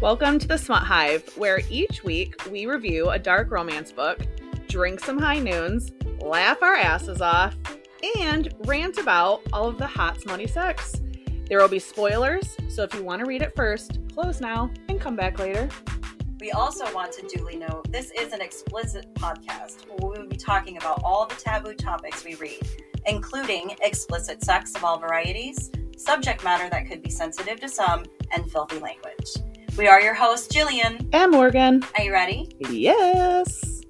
Welcome to the Smut Hive, where each week we review a dark romance book, drink some high noons, laugh our asses off, and rant about all of the hot, smutty sex. There will be spoilers, so if you want to read it first, close now and come back later. We also want to duly note this is an explicit podcast where we will be talking about all the taboo topics we read, including explicit sex of all varieties, subject matter that could be sensitive to some, and filthy language. We are your hosts, Jillian. And Morgan. Are you ready? Yes.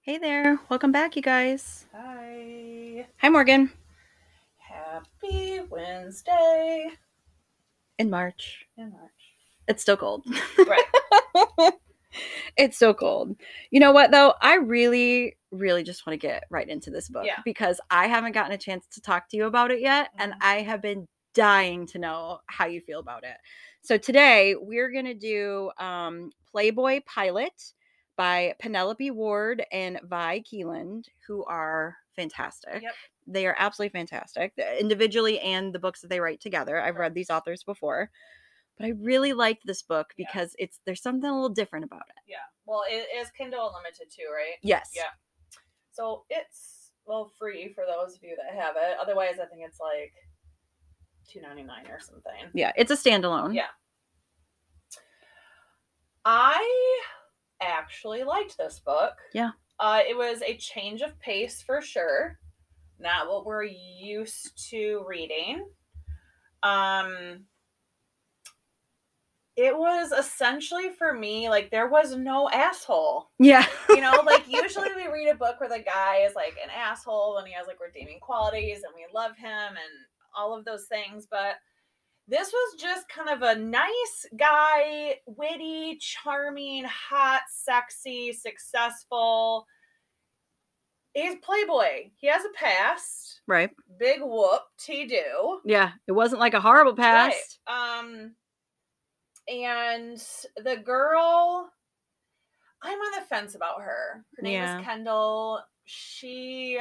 Hey there. Welcome back, you guys. Hi. Hi, Morgan. Happy Wednesday. In March. In March. It's still cold. Right. it's so cold. You know what, though? I really, really just want to get right into this book Yeah. because I haven't gotten a chance to talk to you about it yet. And Mhm. I have been dying to know how you feel about it. So today we're going to do um, Playboy Pilot by Penelope Ward and Vi Keeland, who are fantastic. Yep. They are absolutely fantastic, individually and the books that they write together. I've read these authors before, but I really liked this book Yeah. because it's there's something a little different about it. Yeah. Well, it is Kindle Unlimited too, right? Yes. Yeah. So it's well free for those of you that have it. Otherwise, I think it's like two ninety nine or something. Yeah, it's a standalone. Yeah. I actually liked this book. Yeah. Uh, it was a change of pace for sure. Not what we're used to reading. Um, it was essentially for me like there was no asshole. Yeah. You know, like usually we read a book where the guy is like an asshole and he has like redeeming qualities and we love him and all of those things, but this was just kind of a nice guy, witty, charming, hot, sexy, successful. He's Playboy. He has a past. right. Big whoop to do. Yeah. It wasn't like a horrible past. Right. Um, and the girl, I'm on the fence about her. Her name Yeah. is Kendall. She,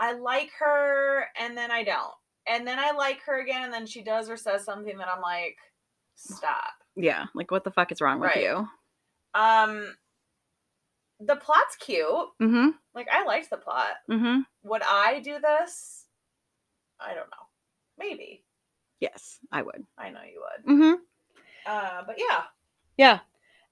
I like her, and then I don't, and then I like her again, and then she does or says something that I'm like, stop. Yeah. Like what the fuck is wrong with you? Um, the plot's cute. Mm-hmm. Like I liked the plot. Mm-hmm. Would I do this? I don't know. Maybe. Yes, I would. I know you would. Mm-hmm. Uh, but yeah. Yeah.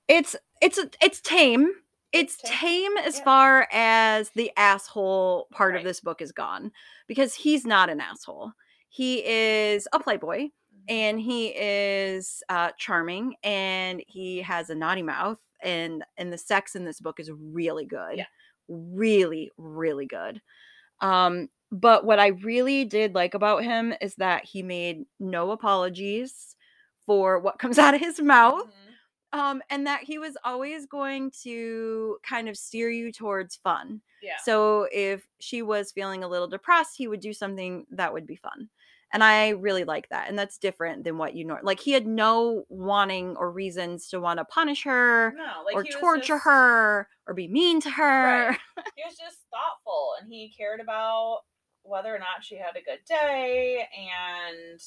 It's it's it's tame. It's tame. tame as Yeah. far as the asshole part Right. of this book is gone because he's not an asshole. He is a playboy and he is uh, charming and he has a naughty mouth and and the sex in this book is really good Yeah. really really good um but what i really did like about him is that he made no apologies for what comes out of his mouth Mhm. um and that he was always going to kind of steer you towards fun Yeah. so if she was feeling a little depressed, he would do something that would be fun. And I really like that. And that's different than what you know. Like he had no wanting or reasons to want to punish her no, like or torture just- her or be mean to her. Right. He was just thoughtful and he cared about whether or not she had a good day. And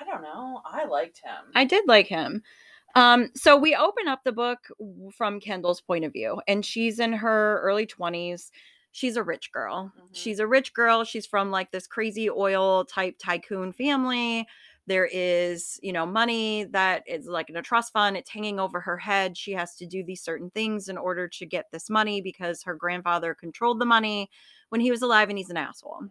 I don't know. I liked him. I did like him. Um, so we open up the book from Kendall's point of view, and she's in her early 20s. She's a rich girl. Mhm. She's a rich girl. She's from like this crazy oil type tycoon family. There is, you know, money that is like in a trust fund. It's hanging over her head. She has to do these certain things in order to get this money because her grandfather controlled the money when he was alive and he's an asshole. Mhm.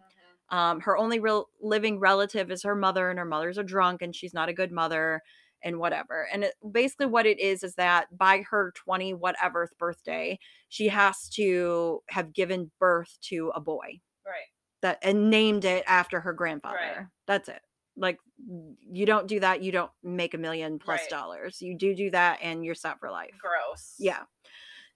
Um, her only real living relative is her mother, and her mother's a drunk, and she's not a good mother, and whatever. And it, basically, what it is is that by her twenty whatever birthday, she has to have given birth to a boy Right. that and named it after her grandfather. That's it. Like you don't do that, you don't make a million plus Right. dollars. You do do that, and you're set for life. Gross. Yeah.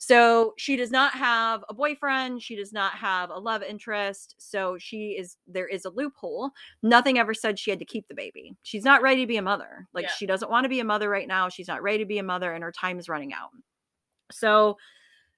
So she does not have a boyfriend. She does not have a love interest. So she is, there is a loophole. Nothing ever said she had to keep the baby. She's not ready to be a mother. Like Yeah. she doesn't want to be a mother right now. She's not ready to be a mother and her time is running out. So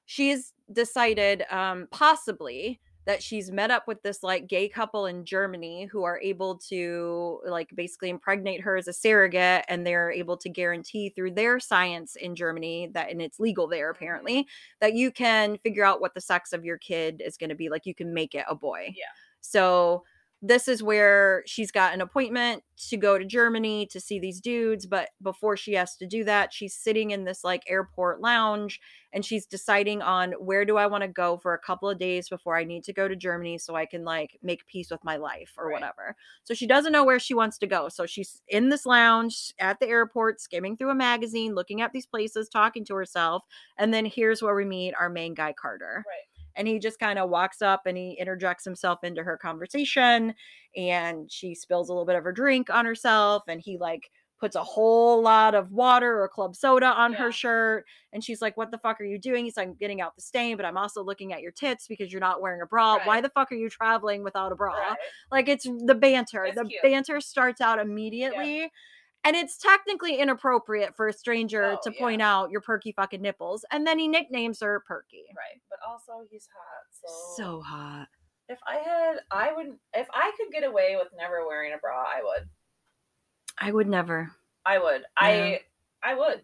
she's decided, um, possibly that she's met up with this like gay couple in Germany who are able to like basically impregnate her as a surrogate and they're able to guarantee through their science in Germany that and it's legal there apparently that you can figure out what the sex of your kid is going to be like you can make it a boy. Yeah. So this is where she's got an appointment to go to Germany to see these dudes. But before she has to do that, she's sitting in this like airport lounge and she's deciding on where do I want to go for a couple of days before I need to go to Germany so I can like make peace with my life or Right. whatever. So she doesn't know where she wants to go. So she's in this lounge at the airport, skimming through a magazine, looking at these places, talking to herself. And then here's where we meet our main guy, Carter Right. And he just kind of walks up and he interjects himself into her conversation and she spills a little bit of her drink on herself and he like puts a whole lot of water or club soda on Yeah. her shirt and she's like what the fuck are you doing he's like i'm getting out the stain but i'm also looking at your tits because you're not wearing a bra why the fuck are you traveling without a bra Right. like it's the banter It's the cute. banter starts out immediately and it's technically inappropriate for a stranger Oh, to yeah. point out your perky fucking nipples and then he nicknames her perky Right. But also he's hot. So so hot if I had I would if I could get away with never wearing a bra, I would. I would never. I would. I I would.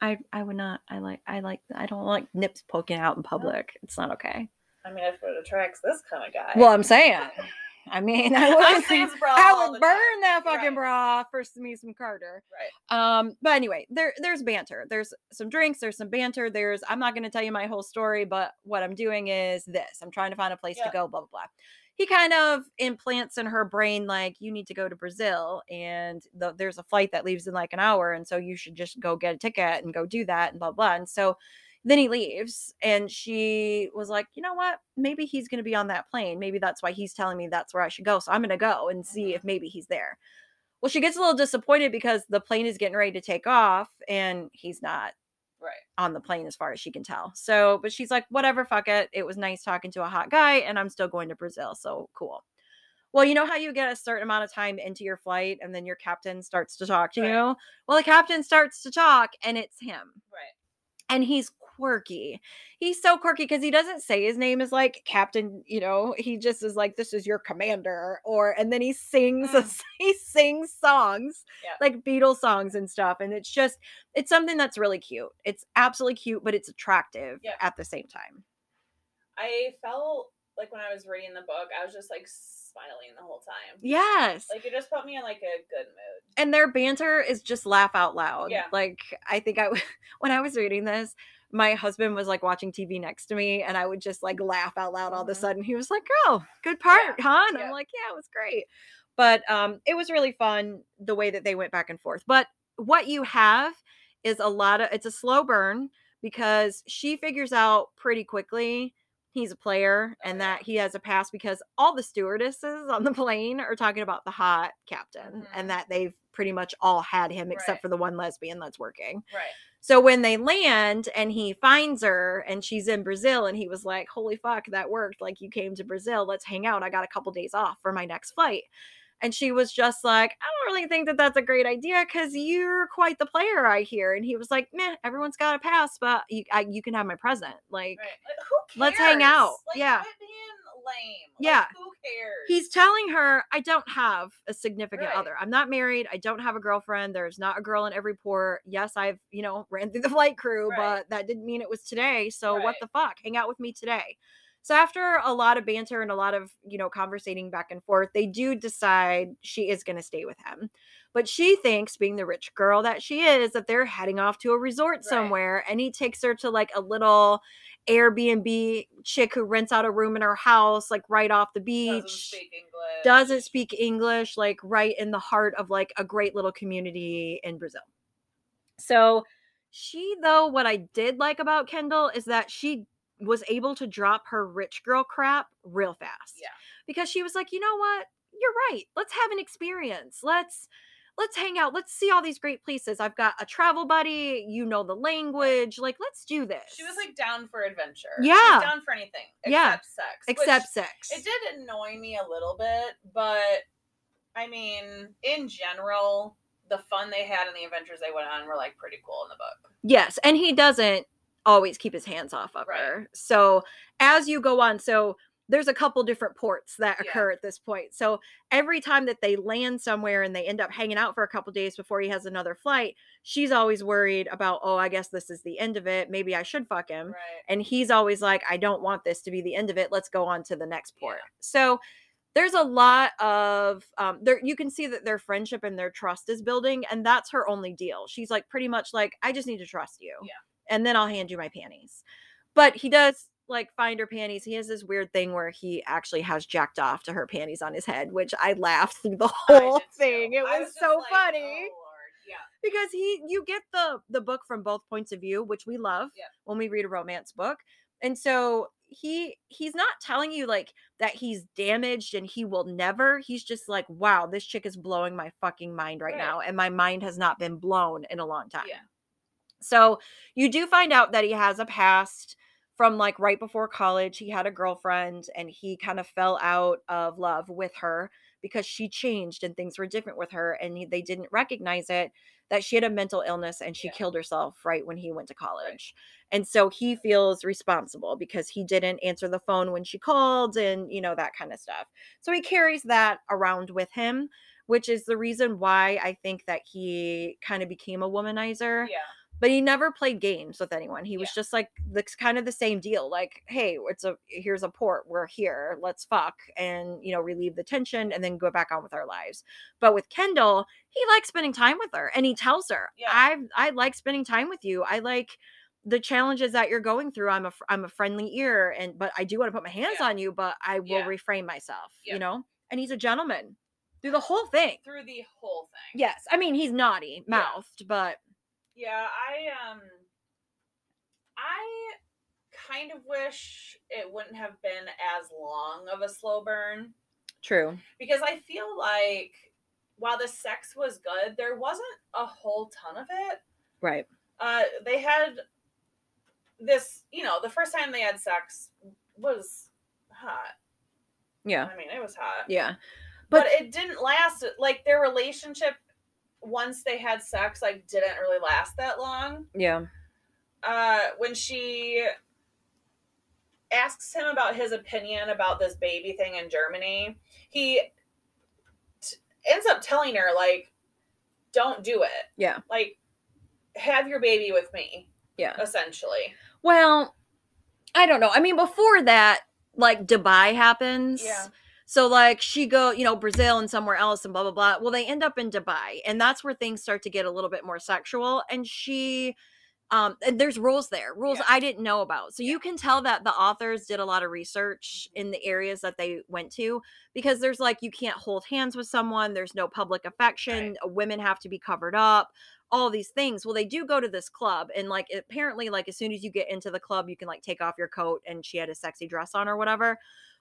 I I would not. I like I like I don't like nips poking out in public. It's not okay. I mean if it attracts this kind of guy. Well, I'm saying. I mean, I would, say it's bra I would burn that fucking Right. bra for me some Carter. Right. Um, but anyway, there there's banter. There's some drinks. There's some banter. There's I'm not going to tell you my whole story, but what I'm doing is this. I'm trying to find a place to go. Blah blah blah. He kind of implants in her brain like you need to go to Brazil, and the, there's a flight that leaves in like an hour, and so you should just go get a ticket and go do that and blah blah. And so then he leaves, and she was like, you know what? Maybe he's going to be on that plane. Maybe that's why he's telling me that's where I should go. So I'm going to go and see if mm-hmm. maybe he's there. Well, she gets a little disappointed because the plane is getting ready to take off and he's not Right. on the plane as far as she can tell. So, but she's like, whatever, fuck it. It was nice talking to a hot guy and I'm still going to Brazil. So cool. Well, you know how you get a certain amount of time into your flight and then your captain starts to talk to Right. you? Well, the captain starts to talk and it's him. Right. And he's quirky. He's so quirky because he doesn't say his name is like Captain, you know, he just is like, this is your commander. Or, and then he sings, Mm. he sings songs, Yeah. like Beatles songs and stuff. And it's just, it's something that's really cute. It's absolutely cute, but it's attractive Yeah. at the same time. I felt like when I was reading the book, I was just like smiling the whole time. Yes. Like it just put me in like a good mood. and their banter is just laugh out loud. Yeah. Like I think I when I was reading this, my husband was like watching TV next to me, and I would just like laugh out loud all of a Mhm. sudden. He was like, "Oh, good part, huh?" And yeah. I'm like, "Yeah, it was great." But um, it was really fun the way that they went back and forth. But what you have is a lot of it's a slow burn because she figures out pretty quickly he's a player Oh, and yeah. that he has a past because all the stewardesses on the plane are talking about the hot captain Mhm. and that they've pretty much all had him except Right. for the one lesbian that's working. Right. So when they land and he finds her and she's in Brazil and he was like, "Holy fuck, that worked. Like you came to Brazil. Let's hang out. I got a couple days off for my next flight." And she was just like, "I don't really think that that's a great idea cuz you're quite the player I hear." And he was like, "Meh, everyone's got a pass, but you I, you can have my present." Like Right. Who cares? Let's hang out. Like, Yeah. Lame. Like, Yeah. Who cares? He's telling her, I don't have a significant Right. other. I'm not married. I don't have a girlfriend. There's not a girl in every port. Yes, I've, you know, ran through the flight crew, Right. but that didn't mean it was today. So what the fuck? Hang out with me today. So after a lot of banter and a lot of, you know, conversating back and forth, they do decide she is going to stay with him. But she thinks, being the rich girl that she is, that they're heading off to a resort Right. somewhere. And he takes her to like a little Airbnb chick who rents out a room in her house, like right off the beach doesn't speak English. doesn't speak English, like right in the heart of like a great little community in Brazil. So, she, though, what I did like about Kendall is that she was able to drop her rich girl crap real fast. Yeah. Because she was like, you know what? You're right. Let's have an experience. Let's let's hang out. Let's see all these great places. I've got a travel buddy. You know the language. Like, let's do this. She was like down for adventure. Yeah. down for anything except Yeah. sex. except sex. it did annoy me a little bit, but I mean, in general, the fun they had and the adventures they went on were like pretty cool in the book. Yes, and he doesn't always keep his hands off of Right. her. So as you go on, so there's a couple different ports that Yeah. occur at this point. So every time that they land somewhere and they end up hanging out for a couple days before he has another flight, she's always worried about, oh, I guess this is the end of it. Maybe I should fuck him. Right. And he's always like, I don't want this to be the end of it. Let's go on to the next Yeah. port. So there's a lot of um there you can see that their friendship and their trust is building and that's her only deal she's like pretty much like i just need to trust you Yeah. and then i'll hand you my panties but he does like find her panties he has this weird thing where he actually has jacked off to her panties on his head which i laughed through the whole did too. thing it I was, so like, funny "Oh, Yeah. because he you get the the book from both points of view which we love Yeah. when we read a romance book and so he he's not telling you like that he's damaged and he will never he's just like wow this chick is blowing my fucking mind right, Right. now and my mind has not been blown in a long time Yeah. so you do find out that he has a past from like right before college. He had a girlfriend and he kind of fell out of love with her because she changed and things were different with her and he, they didn't recognize it that she had a mental illness and she Yeah. killed herself right when he went to college. And so he feels responsible because he didn't answer the phone when she called and you know that kind of stuff. So he carries that around with him, which is the reason why I think that he kind of became a womanizer Yeah. But he never played games with anyone. He was Yeah. just like the kind of the same deal. Like, hey, it's a here's a port. We're here. Let's fuck and you know relieve the tension and then go back on with our lives. But with Kendall, he likes spending time with her, and he tells her, Yeah. "I I like spending time with you. I like." the challenges that you're going through i'm a i'm a friendly ear and but i do want to put my hands Yeah. on you but i will refrain myself you know and he's a gentleman through the whole thing Through the whole thing. yes i mean he's naughty mouthed but Yeah, I um I kind of wish it wouldn't have been as long of a slow burn true because I feel like while the sex was good, there wasn't a whole ton of it. right Uh they had this, you know, the first time they had sex was hot. yeah I mean, it was hot. yeah but, it didn't last like their relationship once they had sex like didn't really last that long yeah uh when she asks him about his opinion about this baby thing in germany he t- ends up telling her like don't do it Yeah. like have your baby with me Yeah. essentially Well, I don't know. I mean, before that, like Dubai happens. Yeah. So like she go, you know, Brazil and somewhere else and blah blah blah. Well, they end up in Dubai, and that's where things start to get a little bit more sexual. And she, um, and there's rules there, rules Yeah. I didn't know about. So Yeah. you can tell that the authors did a lot of research in the areas that they went to because there's like you can't hold hands with someone. There's no public affection. Women have to be covered up all these things. Well, they do go to this club, and like apparently, like as soon as you get into the club, you can like take off your coat, and she had a sexy dress on or whatever.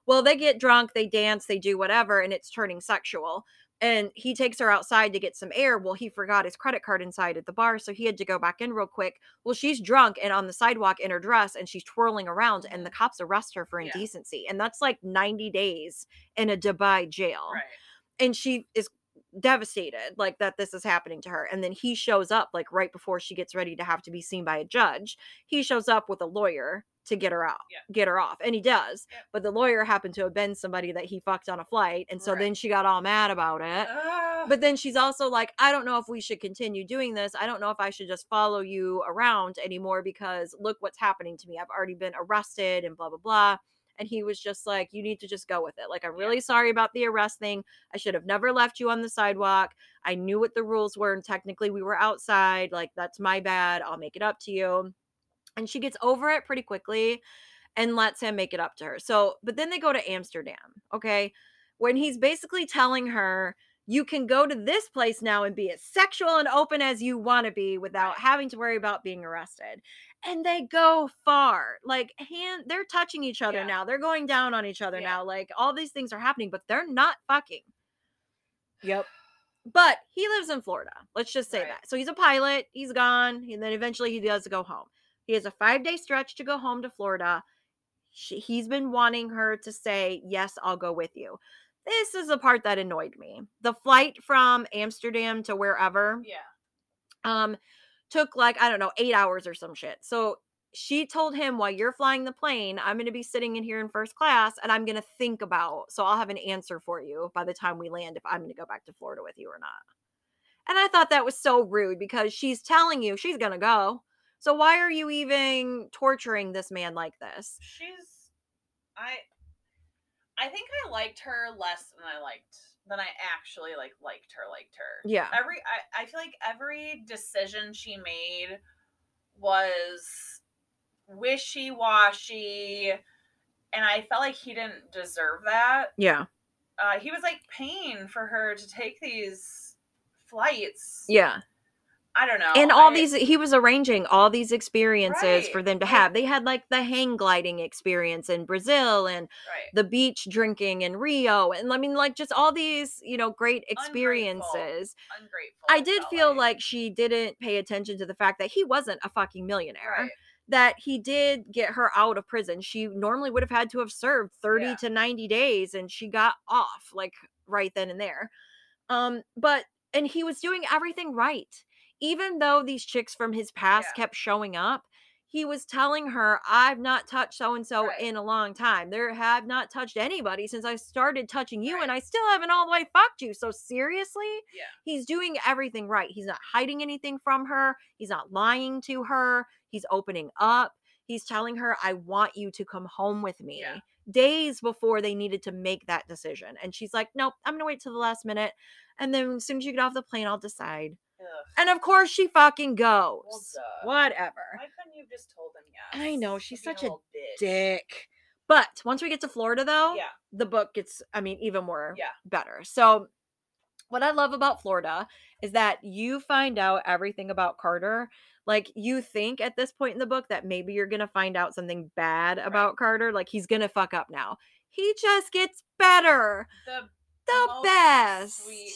Well, they get drunk, they dance, they do whatever, and it's turning sexual. And he takes her outside to get some air. Well, he forgot his credit card inside at the bar, so he had to go back in real quick. Well, she's drunk and on the sidewalk in her dress, and she's twirling around, and the mm-hmm. cops arrest her for Yeah. indecency. And that's like 90 days in a Dubai jail right and she is devastated like that this is happening to her and then he shows up like right before she gets ready to have to be seen by a judge he shows up with a lawyer to get her out Yeah. get her off and he does Yeah. but the lawyer happened to have been somebody that he fucked on a flight and so Right. then she got all mad about it. Ah, but then she's also like i don't know if we should continue doing this. I don't know if i should just follow you around anymore because look what's happening to me. I've already been arrested and blah blah blah. And he was just like you need to just go with it. Like i'm Yeah. really sorry about the arrest thing. I should have never left you on the sidewalk. I knew what the rules were and technically we were outside. Like that's my bad. I'll make it up to you and she gets over it pretty quickly and lets him make it up to her so but then they go to amsterdam okay when he's basically telling her you can go to this place now and be as sexual and open as you want to be without having to worry about being arrested. And they go far. Like hand they're touching each other Yeah. now. They're going down on each other Yeah. now. Like all these things are happening, but they're not fucking. Yep. But he lives in Florida. Let's just say Right. that. So he's a pilot. He's gone. And then eventually he does go home. He has a five day stretch to go home to Florida. She, he's been wanting her to say, Yes, I'll go with you. This is the part that annoyed me. The flight from Amsterdam to wherever yeah um took like I don't know, 8 hours or some shit. So she told him while you're flying the plane, I'm going to be sitting in here in first class and I'm going to think about, so I'll have an answer for you by the time we land if I'm going to go back to Florida with you or not. And I thought that was so rude because she's telling you she's going to go. So why are you even torturing this man like this? She's I I think I liked her less than I liked than I actually like liked her liked her. Yeah. Every I, I feel like every decision she made was wishy washy and I felt like he didn't deserve that. Yeah. Uh, he was like paying for her to take these flights. Yeah. I don't know. and all I- these he was arranging all these experiences for them to right. have they had like the hang gliding experience in brazil and right. the beach drinking in rio and i mean like just all these you know great experiences ungrateful. i did feel like she didn't pay attention to the fact that he wasn't a fucking millionaire Right. that he did get her out of prison she normally would have had to have served 30 Yeah. to 90 days and she got off like right then and there um but and he was doing everything right even though these chicks from his past Yeah. kept showing up he was telling her i've not touched so and so in a long time. There have not touched anybody since i started touching you and i still haven't all the way fucked you. So seriously Yeah. he's doing everything right. He's not hiding anything from her. He's not lying to her. He's opening up. He's telling her i want you to come home with me Yeah. days before they needed to make that decision. And she's like nope i'm gonna wait till the last minute and then as soon as you get off the plane i'll decide Ugh. and of course she fucking goes duh. whatever Why couldn't you have just told him yes? I know, she's such a dick but once we get to florida though Yeah. the book gets i mean even more Yeah. better so what i love about florida is that you find out everything about carter like you think at this point in the book that maybe you're gonna find out something bad about carter like he's gonna fuck up now he just gets better The the best sweet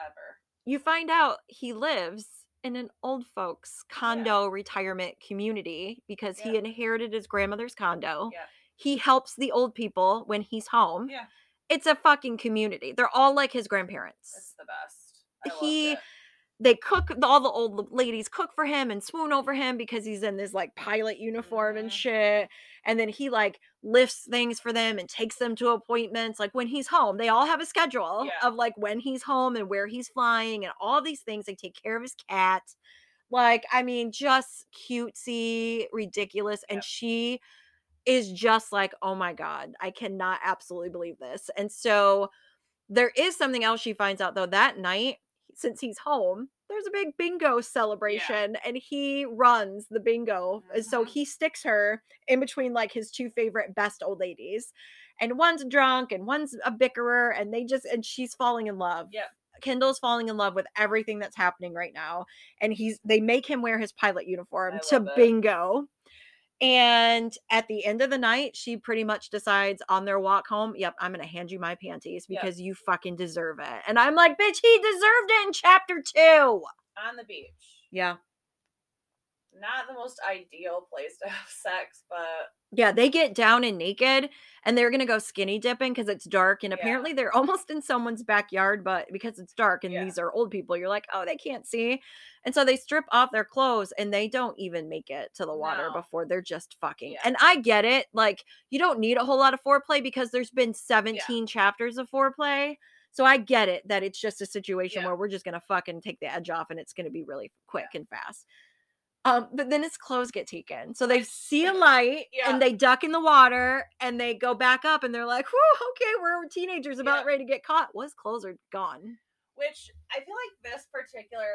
ever. You find out he lives in an old folks condo retirement community because he inherited his grandmother's condo. Yeah. He helps the old people when he's home. Yeah. It's a fucking community. They're all like his grandparents. It's the best. I He-. They cook, all the old ladies cook for him and swoon over him because he's in this like pilot uniform and shit. And then he like lifts things for them and takes them to appointments. Like when he's home, they all have a schedule Yeah. of like when he's home and where he's flying and all these things. They take care of his cat. Like, I mean, just cutesy, ridiculous. And she is just like, oh my God, I cannot absolutely believe this. And so there is something else she finds out though that night, since he's home, there's a big bingo celebration and he runs the bingo. And So Mhm. he sticks her in between like his two favorite best old ladies. And one's drunk and one's a bickerer, and they just and she's falling in love. Yeah. Kendall's falling in love with everything that's happening right now. And he's they make him wear his pilot uniform I to bingo. it. And at the end of the night, she pretty much decides on their walk home, yep, I'm going to hand you my panties Yep. because you fucking deserve it. And I'm like, bitch, he deserved it in chapter two. On the beach. Yeah. Not the most ideal place to have sex, but Yeah, they get down and naked and they're going to go skinny dipping because it's dark. And Yeah. apparently they're almost in someone's backyard, but because it's dark and Yeah. these are old people, you're like, oh, they can't see. And so they strip off their clothes and they don't even make it to the water No. before they're just fucking. Yeah. And I get it. Like, you don't need a whole lot of foreplay because there's been 17 chapters of foreplay. So I get it that it's just a situation where we're just going to fucking take the edge off and it's going to be really quick and fast. Um, but then his clothes get taken. So they see a light Yeah. and they duck in the water and they go back up and they're like, Whew, okay, we're teenagers about Yeah. ready to get caught. Well, his clothes are gone. which I feel like this particular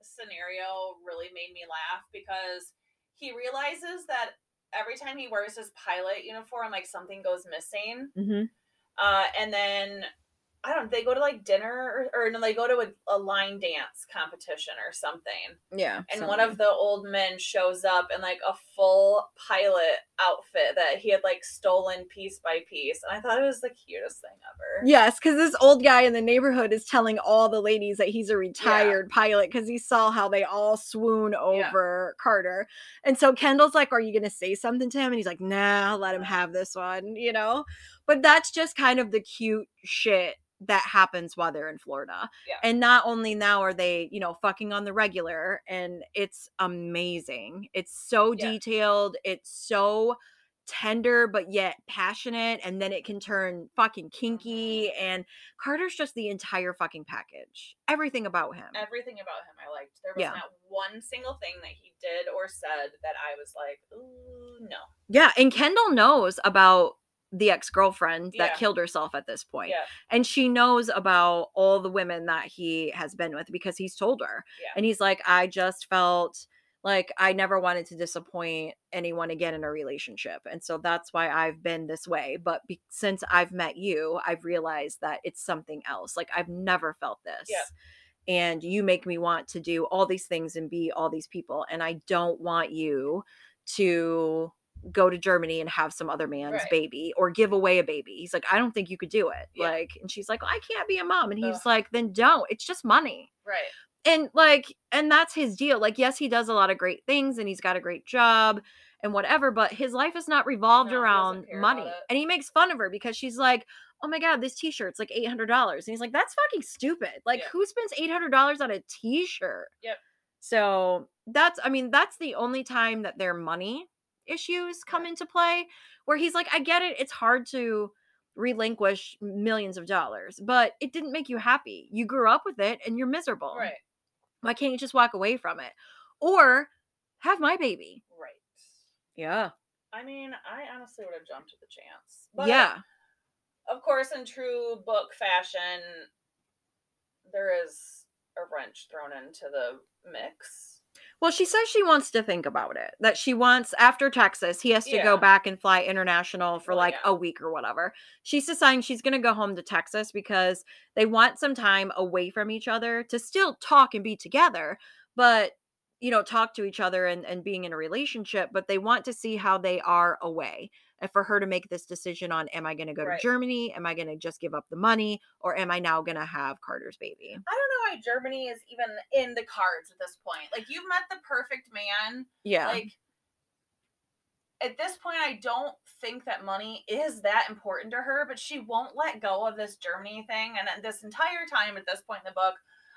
scenario really made me laugh because he realizes that every time he wears his pilot uniform, like something goes missing. Mm-hmm. Uh, and then I don't. They go to like dinner or, or no, they go to a, a line dance competition or something. Yeah. And one of the old men shows up in like a full pilot outfit that he had like stolen piece by piece, and I thought it was the cutest thing ever. Yes, because this old guy in the neighborhood is telling all the ladies that he's a retired pilot because he saw how they all swoon Yeah. over Carter. And so Kendall's like, Are you going to say something to him? And he's like, Nah, let him have this one, you know? But that's just kind of the cute shit that happens while they're in Florida. Yeah. And not only now are they, you know, fucking on the regular and it's amazing. It's so Yeah. detailed, it's so tender but yet passionate and then it can turn fucking kinky mm-hmm. and Carter's just the entire fucking package. Everything about him. Everything about him I liked. There was Yeah. not one single thing that he did or said that I was like, ooh, no. Yeah, and Kendall knows about the ex-girlfriend that Yeah. killed herself at this point. Yeah. And she knows about all the women that he has been with because he's told her. Yeah. And he's like, I just felt like I never wanted to disappoint anyone again in a relationship. And so that's why I've been this way. But be- since I've met you, I've realized that it's something else. Like I've never felt this. And you make me want to do all these things and be all these people. And I don't want you to go to Germany and have some other man's Right. baby or give away a baby. He's like, I don't think you could do it. Yeah. Like, and she's like, I can't be a mom. And he's Ugh. like, then don't. It's just money Right. and like and that's his deal like yes he does a lot of great things and he's got a great job and whatever but his life is not revolved No, around money and he makes fun of her because she's like oh my god this t-shirt's like $800 and he's like that's fucking stupid like Yeah. who spends $800 on a t-shirt Yep. so that's i mean that's the only time that their money issues come into play where he's like i get it it's hard to relinquish millions of dollars but it didn't make you happy you grew up with it and you're miserable Right. why can't you just walk away from it? Or have my baby. Right. Yeah. I mean, I honestly would have jumped at the chance. But yeah. of course, in true book fashion, there is a wrench thrown into the mix. Well, she says she wants to think about it. That she wants after Texas, he has to go back and fly international for like yeah. a week or whatever. She's deciding she's going to go home to Texas because they want some time away from each other to still talk and be together, but you know, talk to each other and, and being in a relationship, but they want to see how they are away. And for her to make this decision on am I going to go Right. to Germany? Am I going to just give up the money? Or am I now going to have Carter's baby? I don't know why Germany is even in the cards at this point. Like, you've met the perfect man. Yeah. Like, at this point, I don't think that money is that important to her, but she won't let go of this Germany thing. And this entire time, at this point in the book,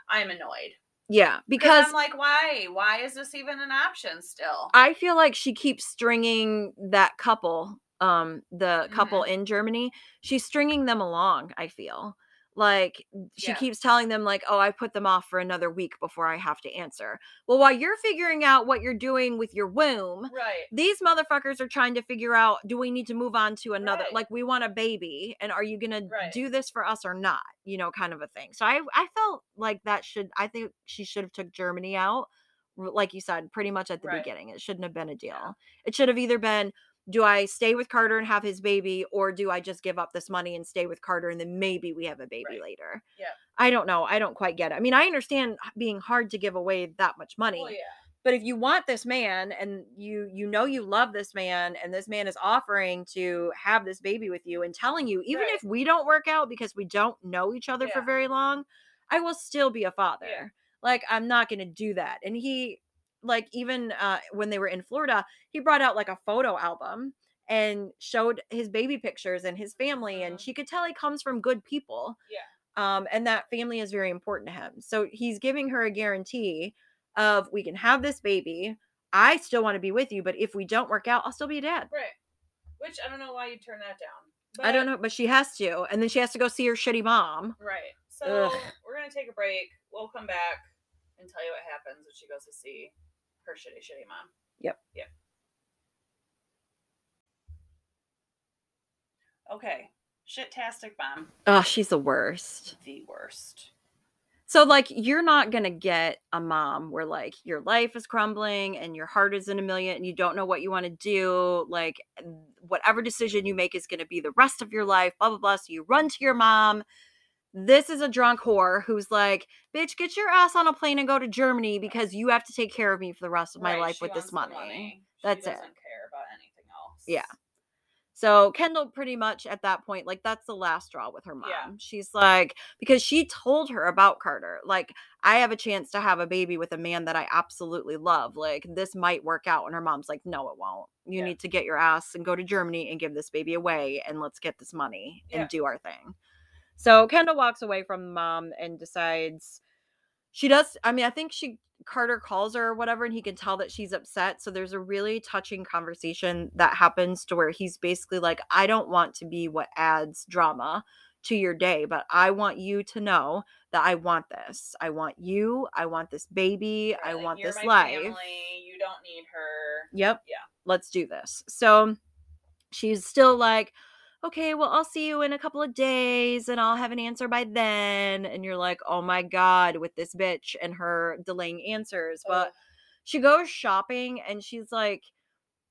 I'm annoyed. yeah. Because Because I'm like, why? Why is this even an option still? I feel like she keeps stringing that couple, um, the couple Mm-hmm. in Germany. She's stringing them along. I feel like she Yeah. keeps telling them like, "Oh, I put them off for another week before I have to answer." Well, while you're figuring out what you're doing with your womb, Right. these motherfuckers are trying to figure out: Do we need to move on to another? Right. Like, we want a baby, and are you gonna Right. do this for us or not? You know, kind of a thing. So I, I felt like that should. I think she should have took Germany out like you said, pretty much at the Right. beginning. It shouldn't have been a deal. Yeah. It should have either been do I stay with Carter and have his baby, or do I just give up this money and stay with Carter and then maybe we have a baby Right. later? Yeah. I don't know. I don't quite get it. I mean, I understand being hard to give away that much oh, money, Well, yeah. but if you want this man and you you know you love this man and this man is offering to have this baby with you and telling you even Right. if we don't work out because we don't know each other for very long, I will still be a father. Like I'm not going to do that. And he like even uh when they were in Florida, he brought out like a photo album and showed his baby pictures and his family and Mhm. she could tell he comes from good people. Yeah. Um and that family is very important to him. So he's giving her a guarantee of we can have this baby. I still want to be with you, but if we don't work out, I'll still be a dad. Right. Which I don't know why you turn that down. I don't know, but she has to. And then she has to go see her shitty mom. Right. So Ugh. we're gonna take a break. We'll come back and tell you what happens when she goes to see her shitty, shitty mom. Yep. Yep. Okay. Shit-tastic mom. Oh, ah, she's the worst. The worst. So like you're not going to get a mom where like your life is crumbling and your heart is in a million and you don't know what you want to do, like whatever decision you make is going to be the rest of your life, blah blah blah. So you run to your mom. This is a drunk whore who's like, "Bitch, get your ass on a plane and go to Germany because you have to take care of me for the rest of my Right, life with this money." money. That's she it. doesn't care about anything else. Yeah. So Kendall pretty much at that point, like that's the last straw with her mom. Yeah. She's like, because she told her about Carter, like, I have a chance to have a baby with a man that I absolutely love. Like, this might work out. And her mom's like, no, it won't. You Yeah. need to get your ass and go to Germany and give this baby away and let's get this money Yeah. and do our thing. So Kendall walks away from mom and decides she does. I mean, I think she Carter calls her or whatever, and he can tell that she's upset. So there's a really touching conversation that happens to where he's basically like, I don't want to be what adds drama to your day, but I want you to know that I want this. I want you. I want this baby. I Right, want "You're this life. family, You don't need her. Yep. Yeah. Let's do this. So she's still like, okay, well, I'll see you in a couple of days and I'll have an answer by then. And you're like, oh my God, with this bitch and her delaying answers. But Ugh. she goes shopping and she's like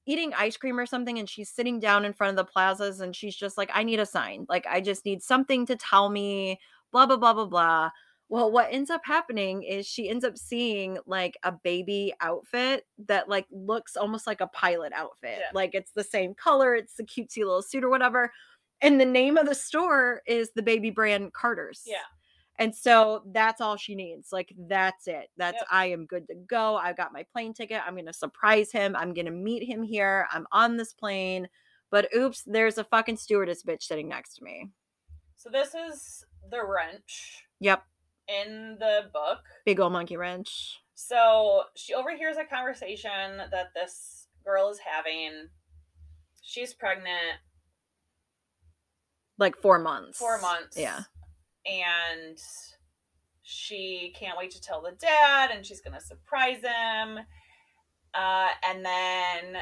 eating ice cream or something and she's sitting down in front of the plazas and she's just like, I need a sign. Like, I just need something to tell me, blah, blah, blah, blah, blah. Well, what ends up happening is she ends up seeing like a baby outfit that like looks almost like a pilot outfit. Yeah. Like it's the same color, it's the cutesy little suit or whatever. And the name of the store is the baby brand Carter's. Yeah. And so that's all she needs. Like that's it. That's Yep. I am good to go. I've got my plane ticket. I'm gonna surprise him. I'm gonna meet him here. I'm on this plane. But oops, there's a fucking stewardess bitch sitting next to me. So this is the wrench Yep. In the book. Big old monkey wrench. So she overhears a conversation that this girl is having. She's pregnant, Like four months. four months. Yeah. And she can't wait to tell the dad, and she's going to surprise him. Uh, and then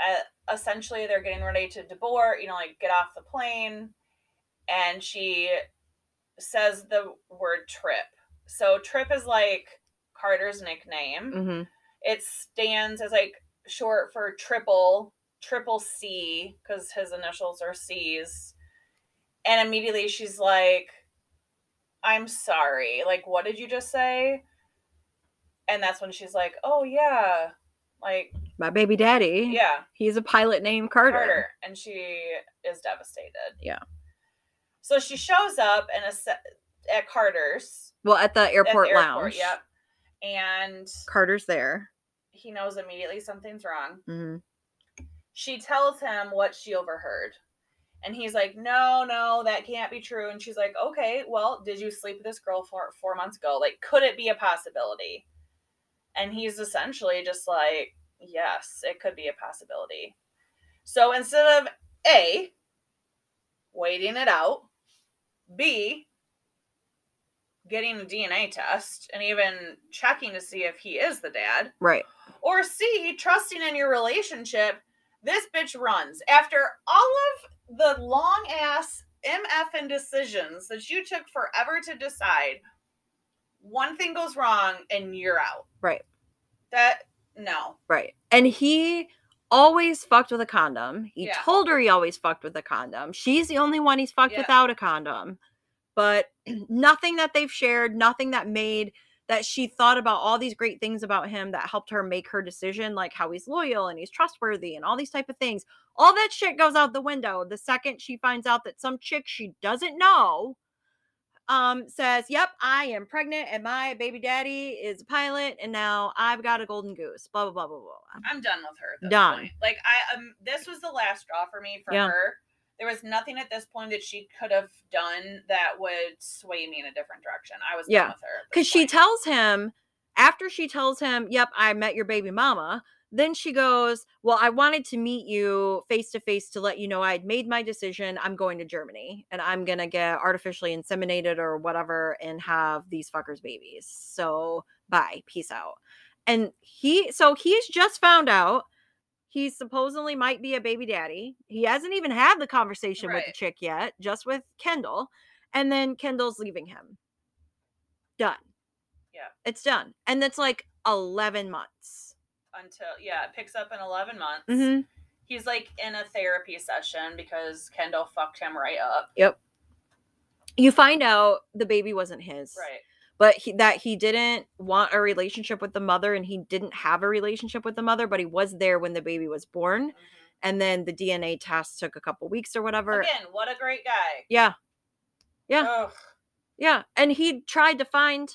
uh, essentially they're getting ready to deboard, you know, like get off the plane. And she says the word trip. So trip is like Carter's nickname. Mm-hmm. It stands as like short for triple, triple C, because his initials are C's. And immediately she's like, I'm sorry. Like, what did you just say? And that's when she's like, oh, yeah. Like, My baby daddy. yeah, He's a pilot named Carter. Carter. And she is devastated. Yeah. So she shows up and at Carter's Well, at the at the airport, airport, lounge. Yep. And Carter's there. he knows immediately something's wrong. hmm she tells him what she overheard. And he's like, No, no, that can't be true. And she's like, Okay, well, did you sleep with this girl for four months ago? Like, could it be a possibility? And he's essentially just like, Yes, it could be a possibility. So instead of A, waiting it out, B, getting a DNA test and even checking to see if he is the dad, Right. or C, trusting in your relationship, this bitch runs. After all of the long ass MF and decisions that you took forever to decide, one thing goes wrong and you're out. Right. That, no. Right. And he always fucked with a condom. He Yeah. told her he always fucked with a condom. She's the only one he's fucked Yeah. without a condom. But nothing that they've shared, nothing that made that she thought about all these great things about him that helped her make her decision like how he's loyal and he's trustworthy and all these type of things. All that shit goes out the window the second she finds out that some chick she doesn't know um says, "Yep, I am pregnant and my baby daddy is a pilot and now I've got a golden goose." Blah blah blah blah blah. I'm done with her. Done. Point. Like I um this was the last straw for me for Yeah. her. There was nothing at this point that she could have done that would sway me in a different direction. I was Yeah. done with her. because she tells him after she tells him yep i met your baby mama then she goes well i wanted to meet you face to face to let you know i'd made my decision. I'm going to germany and i'm gonna get artificially inseminated or whatever and have these fuckers babies. So bye. Peace out. And he so he's just found out he supposedly might be a baby daddy. He hasn't even had the conversation with the chick yet just with kendall and then kendall's leaving him. Done. Yeah. it's done. And it's like 11 months until yeah, it picks up in eleven months. mm-hmm. He's like in a therapy session because Kendall fucked him right up. Yep. You find out the baby wasn't his Right. but he, that he didn't want a relationship with the mother and he didn't have a relationship with the mother but he was there when the baby was born Mhm. and then the dna test took a couple weeks or whatever Again, what a great guy. yeah Yeah. Ugh. yeah and he tried to find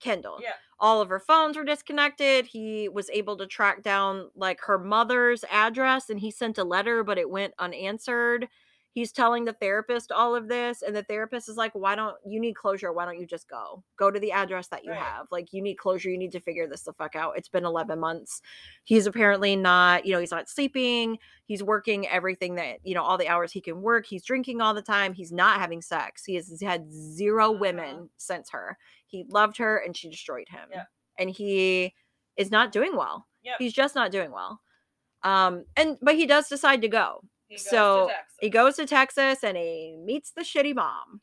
kendall. Yeah. all of her phones were disconnected. He was able to track down like her mother's address and he sent a letter but it went unanswered. He's telling the therapist all of this and the therapist is like why don't you need closure why don't you just go? Go to the address that you Right. have. Like you need closure you need to figure this the fuck out. It's been 11 months. He's apparently not you know he's not sleeping. He's working everything that you know all the hours he can work. He's drinking all the time. He's not having sex. He has had 0 Uh-huh. women since her he loved her and she destroyed him Yeah. and he is not doing well Yep. he's just not doing well um and but he does decide to go so, to he goes to texas and he meets the shitty mom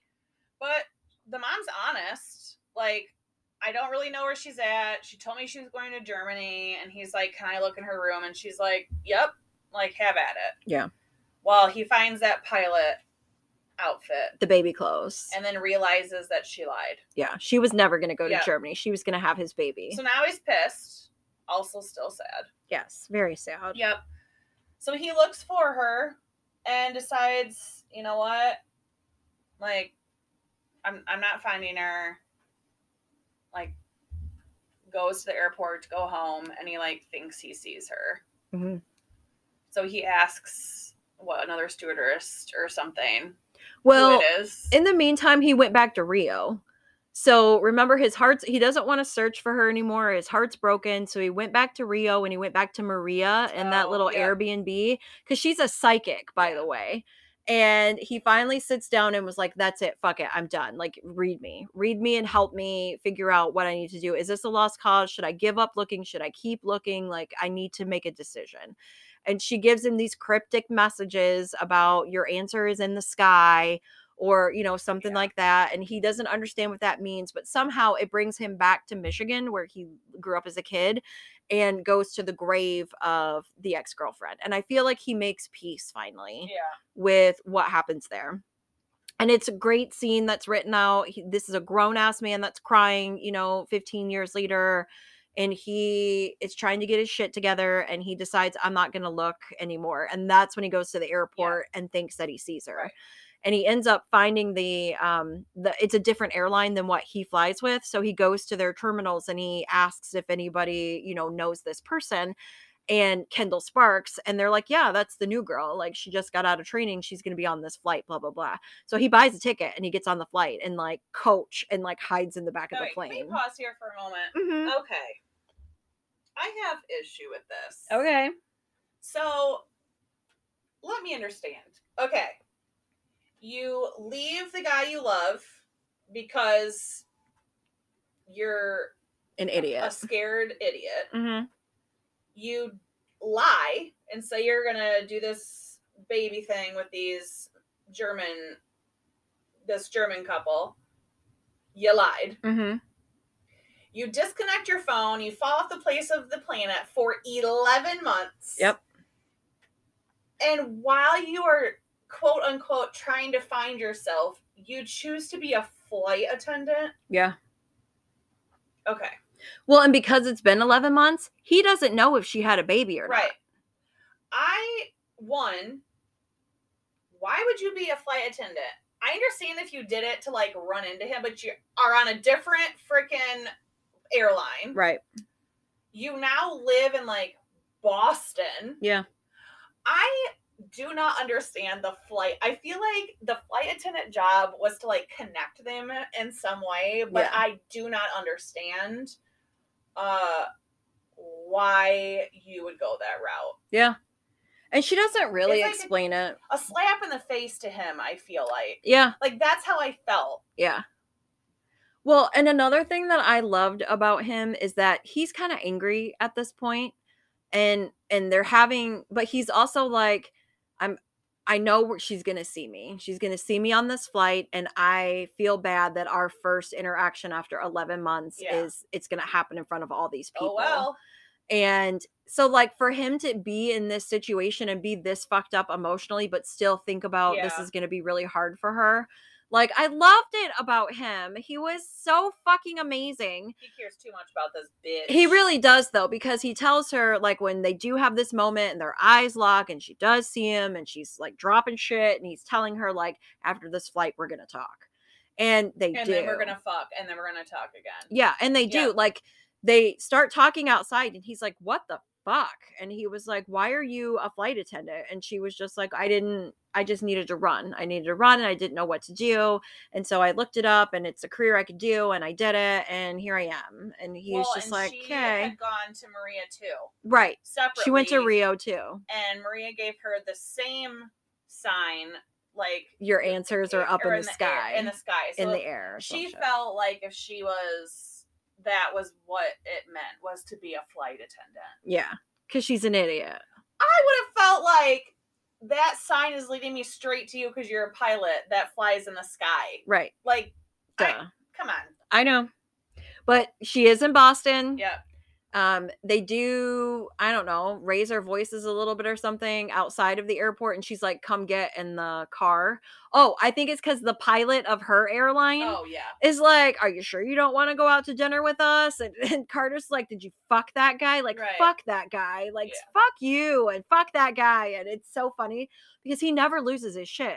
But the mom's honest. Like, I don't really know where she's at. She told me she was going to Germany, and he's like, Can I look in her room? And she's like, Yep, like, have at it. Yeah. Well, he finds that pilot outfit the baby clothes and then realizes that she lied. yeah she was never going to go to germany she was going to have his baby So now he's pissed. Also, still sad. yes very sad Yep. So he looks for her and decides, you know what? Like, I'm I'm not finding her. Like, goes to the airport to go home, and he like thinks he sees her. Mhm. So he asks what another stewardess or something well who it is. in the meantime he went back to rio. So remember his heart's he doesn't want to search for her anymore. His heart's broken. So he went back to rio and he went back to maria that Oh, little yeah. airbnb because she's a psychic by the way and he finally sits down and was like that's it fuck it i'm done like read me read me and help me figure out what i need to do. Is this a lost cause? Should i give up looking? Should i keep looking? Like i need to make a decision. And she gives him these cryptic messages about your answer is in the sky or you know something Yeah. like that and he doesn't understand what that means but somehow it brings him back to michigan where he grew up as a kid and goes to the grave of the ex-girlfriend and i feel like he makes peace finally yeah. with what happens there and it's a great scene that's written out he, this is a grown-ass man that's crying you know 15 years later and he is trying to get his shit together and he decides i'm not going to look anymore and that's when he goes to the airport and thinks that he sees her Right. And he ends up finding the um the it's a different airline than what he flies with so he goes to their terminals and he asks if anybody you know knows this person and Kendall Sparks and they're like yeah that's the new girl like she just got out of training she's going to be on this flight blah blah blah so he buys a ticket and he gets on the flight and like coach and like hides in the back of the can we plane pause here for a moment? Mhm. Okay. I have issue with this. okay So let me understand. Okay. You leave the guy you love because you're an idiot, a scared idiot. mm-hmm. You lie and say you're going to do this baby thing with these German this German couple. You lied. Mm-hmm. You disconnect your phone, you fall off the place of the planet for 11 months. Yep. And while you are quote unquote trying to find yourself, you choose to be a flight attendant. yeah Okay. well and because it's been 11 months he doesn't know if she had a baby or not. Right. not I, one, why would you be a flight attendant? I understand if you did it to like run into him, but you are on a different freaking airline. right You now live in like Boston. yeah I do not understand the flight. I feel like the flight attendant job was to like connect them in some way, but Yeah. I do not understand uh why you would go that route. yeah and she doesn't really like a- explain it A slap in the face to him, I feel like. yeah Like that's how I felt. Yeah. Well, and another thing that I loved about him is that he's kind of angry at this point and and they're having but he's also like I know where she's going to see me. She's going to see me on this flight and I feel bad that our first interaction after 11 months Yeah. is it's going to happen in front of all these oh, people. Oh well. And so like for him to be in this situation and be this fucked up emotionally but still think about this is going to be really hard for her. Like I loved it about him. He was so fucking amazing. He cares too much about this bitch. He really does though because he tells her like when they do have this moment and their eyes lock and she does see him and she's like dropping shit and he's telling her like after this flight we're going to talk. And they and do. then we're gonna fuck and then we're gonna talk again. Yeah, and they do. Yeah. Like they start talking outside and he's like, "What the fuck? And he was like, why are you a flight attendant? And she was just like, I didn't, I just needed to run. I needed to run and I didn't know what to do. And so I looked it up and it's a career I could do and I did it. And here I am. And he was Well, just and like, she okay. had gone to Maria too, Right. separately. She went to Rio too. and Maria gave her the same sign, like Your answers are up in the, air- sky. in the sky, so in the air. she felt like if she was that was what it meant was to be a flight attendant. Yeah. Cause she's an idiot. I would have felt like that sign is leading me straight to you because you're a pilot that flies in the sky. Right. Like, I, come on. I know. But she is in Boston. Yeah. Um, they do, I don't know, raise her voices a little bit or something outside of the airport, and she's like, "Come get in the car." Oh, I think it's because the pilot of her airline Oh yeah. is like, "Are you sure you don't want to go out to dinner with us?" And, and Carter's like, "Did you fuck that guy? Like, Right. fuck that guy? Like, Yeah. fuck you and fuck that guy." And it's so funny because he never loses his shit.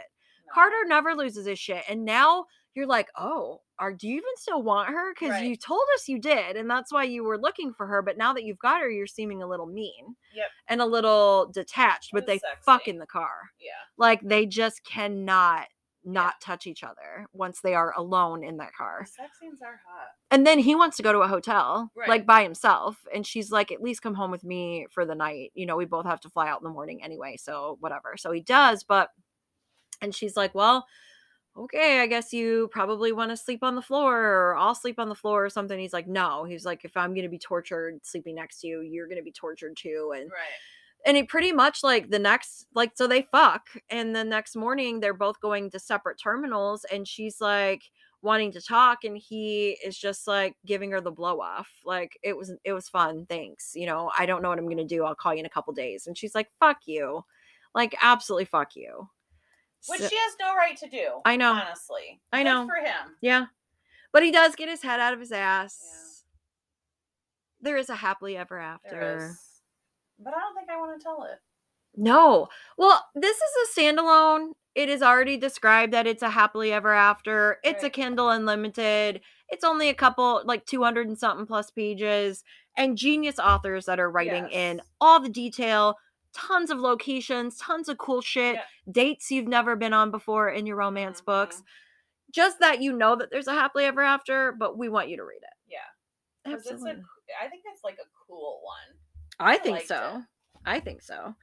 No. Carter never loses his shit. And now you're like, oh, are do you even still want her? Because Right. you told us you did, and that's why you were looking for her. But now that you've got her, you're seeming a little mean Yep. and a little detached. But they was fuck in the car. Yeah. Like they just cannot not touch each other once they are alone in that The car. sex scenes are hot. And then he wants to go to a hotel, Right. like by himself. And she's like, at least come home with me for the night. You know, we both have to fly out in the morning anyway. So whatever. So he does. But, and she's like, well, okay, I guess you probably want to sleep on the floor or I'll sleep on the floor or something. He's like, no. He's like, if I'm going to be tortured sleeping next to you, you're going to be tortured too. And Right. and it pretty much like the next like so they fuck and the next morning they're both going to separate terminals and she's like wanting to talk and he is just like giving her the blow off like it was it was fun thanks you know i don't know what i'm gonna do i'll call you in a couple days and she's like fuck you like absolutely fuck you Which So- she has no right to do. I know. Honestly. I Good know. for him. yeah but he does get his head out of his ass there is a happily ever after There is. But I don't think I want to tell it. No. Well, this is a standalone. It is already described that it's a happily ever after. It's a Kindle Unlimited. It's only a couple, like 200 and something plus pages, and genius authors that are writing in all the detail, tons of locations, tons of cool shit, Yeah. dates you've never been on before in your romance Mhm. books. Just that you know that there's a happily ever after, but we want you to read it. Yeah. Absolutely. a, I think it's like a cool one. I I think so. it. I think so.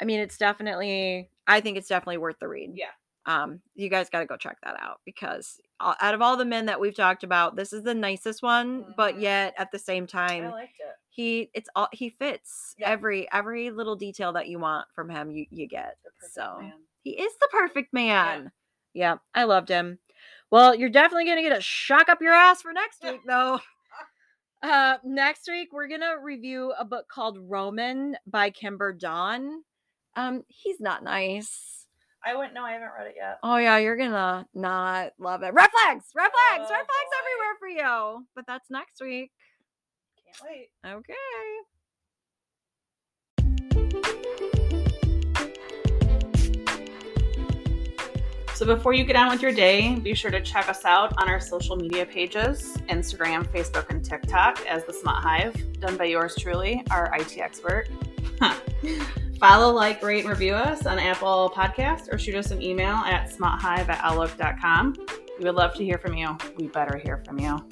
I mean, it's definitely. I think it's definitely worth the read. Yeah. Um, you guys got to go check that out because out of all the men that we've talked about, this is the nicest one. But Mhm. yet, at the same time, I liked it. He it's all he fits Yeah. every every little detail that you want from him. You you get. So man. he is the perfect man. Yeah. I loved him. Well, you're definitely gonna get a shock up your ass for next week, though. Uh, next week we're gonna review a book called Roman by Kimber Dawn. Um, he's not nice. I wouldn't know. I haven't read it yet. Oh yeah, you're gonna not love it. Red flags, red flags, Oh, red flags boy. everywhere for you. But that's next week. Can't wait. Okay. So before you get on with your day, be sure to check us out on our social media pages Instagram, Facebook, and TikTok as The Smut Hive, done by yours truly, our IT expert. Follow, like, rate, and review us on Apple Podcasts or shoot us an email at smuthive at outlook.com. We would love to hear from you. We better hear from you.